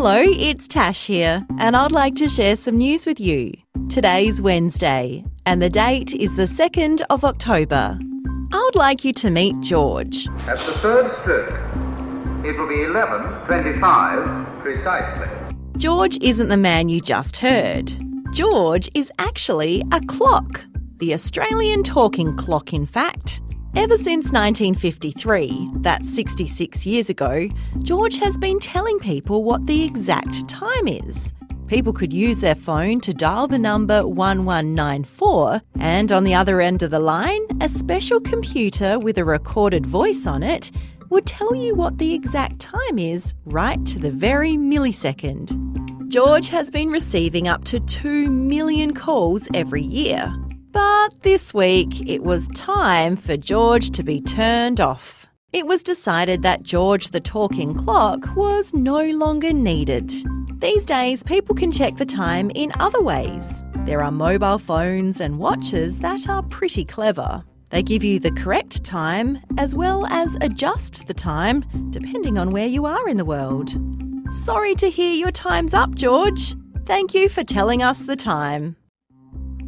Hello, it's Tash here, and I'd like to share some news with you. Today's Wednesday, and the date is the 2nd of October. I would like you to meet George. At the third stroke, it will be 11.25 precisely. George isn't the man you just heard. George is actually a clock, the Australian talking clock, in fact. Ever since 1953, that's 66 years ago, George has been telling people what the exact time is. People could use their phone to dial the number 1194, and on the other end of the line, a special computer with a recorded voice on it would tell you what the exact time is right to the very millisecond. George has been receiving up to 2 million calls every year. But this week, it was time for George to be turned off. It was decided that George the talking clock was no longer needed. These days, people can check the time in other ways. There are mobile phones and watches that are pretty clever. They give you the correct time as well as adjust the time depending on where you are in the world. Sorry to hear your time's up, George. Thank you for telling us the time.